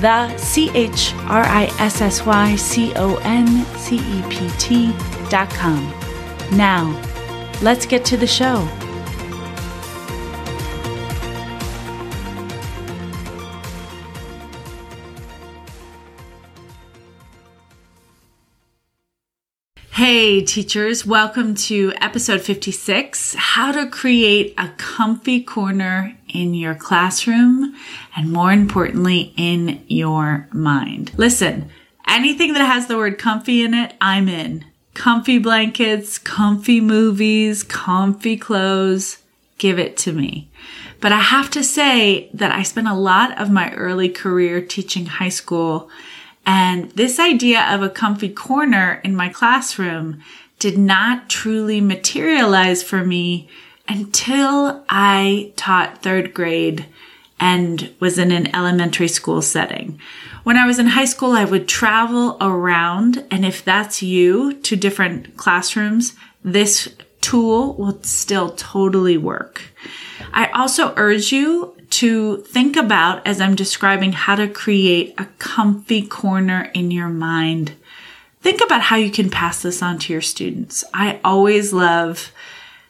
the C H R I S S Y C O N C E P T dot com. Now, let's get to the show. Hey, teachers, welcome to episode 56 How to Create a Comfy Corner in Your Classroom, and more importantly, in your mind. Listen, anything that has the word comfy in it, I'm in. Comfy blankets, comfy movies, comfy clothes, give it to me. But I have to say that I spent a lot of my early career teaching high school and this idea of a comfy corner in my classroom did not truly materialize for me until I taught third grade and was in an elementary school setting. When I was in high school, I would travel around, and if that's you to different classrooms, this tool will still totally work. I also urge you to think about as I'm describing how to create a comfy corner in your mind. Think about how you can pass this on to your students. I always love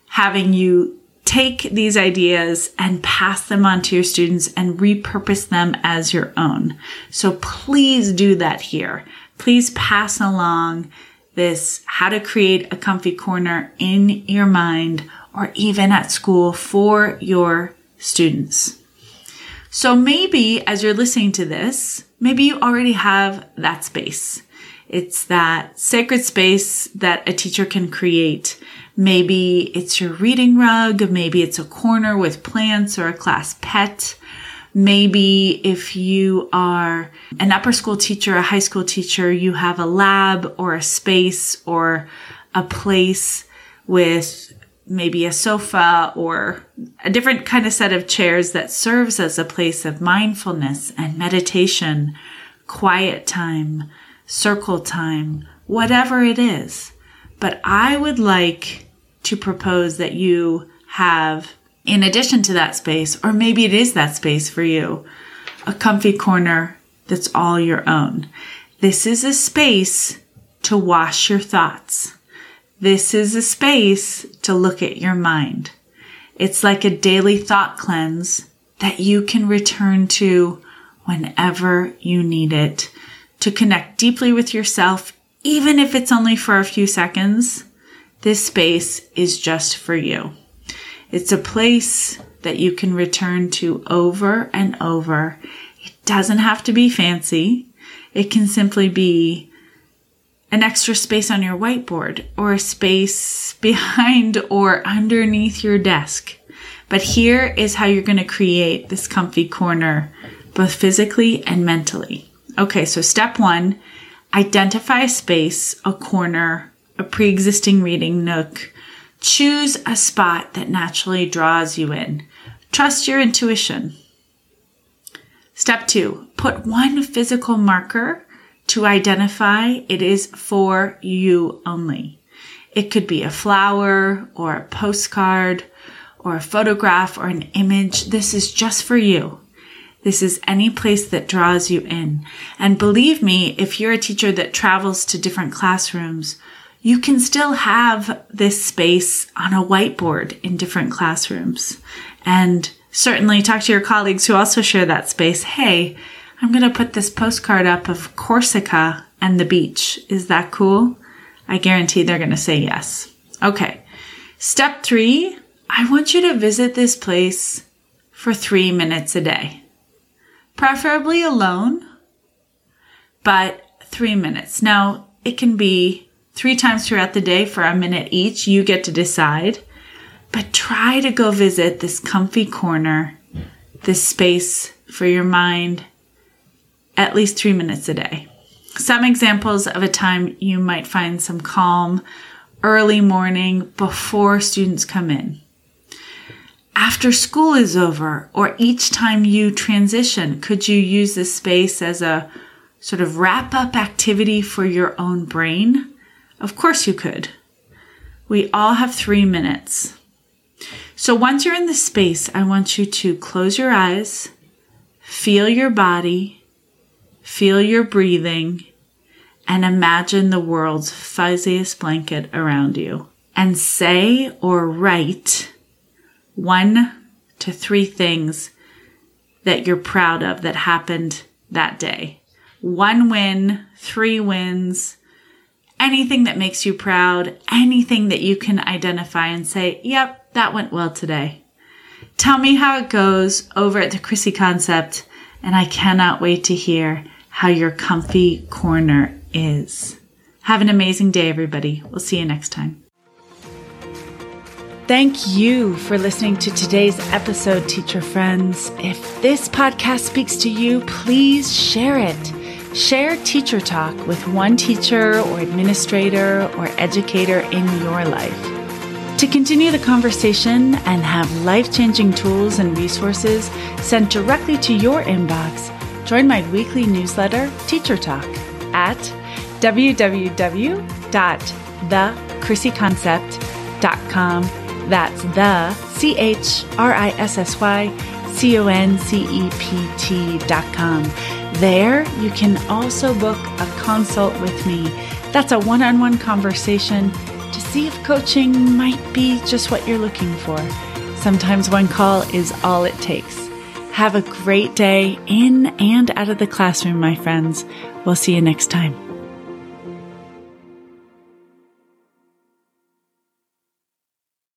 having you take these ideas and pass them on to your students and repurpose them as your own. So please do that here. Please pass along this how to create a comfy corner in your mind or even at school for your students. So maybe as you're listening to this, maybe you already have that space. It's that sacred space that a teacher can create. Maybe it's your reading rug. Maybe it's a corner with plants or a class pet. Maybe if you are an upper school teacher, a high school teacher, you have a lab or a space or a place with maybe a sofa or a different kind of set of chairs that serves as a place of mindfulness and meditation, quiet time, circle time, whatever it is. But I would like to propose that you have, in addition to that space, or maybe it is that space for you, a comfy corner that's all your own. This is a space to wash your thoughts. This is a space to look at your mind. It's like a daily thought cleanse that you can return to whenever you need it to connect deeply with yourself, even if it's only for a few seconds. This space is just for you. It's a place that you can return to over and over. It doesn't have to be fancy. It can simply be an extra space on your whiteboard or a space behind or underneath your desk. But here is how you're going to create this comfy corner, both physically and mentally. Okay, so step one, identify a space, a corner, a pre-existing reading nook. Choose a spot that naturally draws you in. Trust your intuition. Step two, put one physical marker to identify it is for you only. It could be a flower or a postcard or a photograph or an image. This is just for you. This is any place that draws you in. And believe me, if you're a teacher that travels to different classrooms, you can still have this space on a whiteboard in different classrooms. And certainly talk to your colleagues who also share that space. Hey, I'm going to put this postcard up of Corsica and the beach. Is that cool? I guarantee they're going to say yes. Okay. Step three, I want you to visit this place for three minutes a day. Preferably alone, but three minutes. Now, it can be three times throughout the day for a minute each. You get to decide. But try to go visit this comfy corner, this space for your mind at least three minutes a day. Some examples of a time you might find some calm early morning before students come in. After school is over, or each time you transition, could you use this space as a sort of wrap up activity for your own brain? Of course you could. We all have three minutes. So once you're in the space, I want you to close your eyes, feel your body, feel your breathing, and imagine the world's fuzziest blanket around you. And say or write one to three things that you're proud of that happened that day. One win, three wins, anything that makes you proud, anything that you can identify and say, yep, that went well today. Tell me how it goes over at the Chrissy Concept, and I cannot wait to hear how your comfy corner is. Have an amazing day, everybody. We'll see you next time. Thank you for listening to today's episode, teacher friends. If this podcast speaks to you, please share it. Share Teacher Talk with one teacher or administrator or educator in your life. To continue the conversation and have life changing tools and resources sent directly to your inbox, join my weekly newsletter, Teacher Talk, at www.thechrissyconcept.com. That's the C H R I S S Y C O N C E P T dot com. There, you can also book a consult with me. That's a one on one conversation to see if coaching might be just what you're looking for. Sometimes one call is all it takes. Have a great day in and out of the classroom, my friends. We'll see you next time.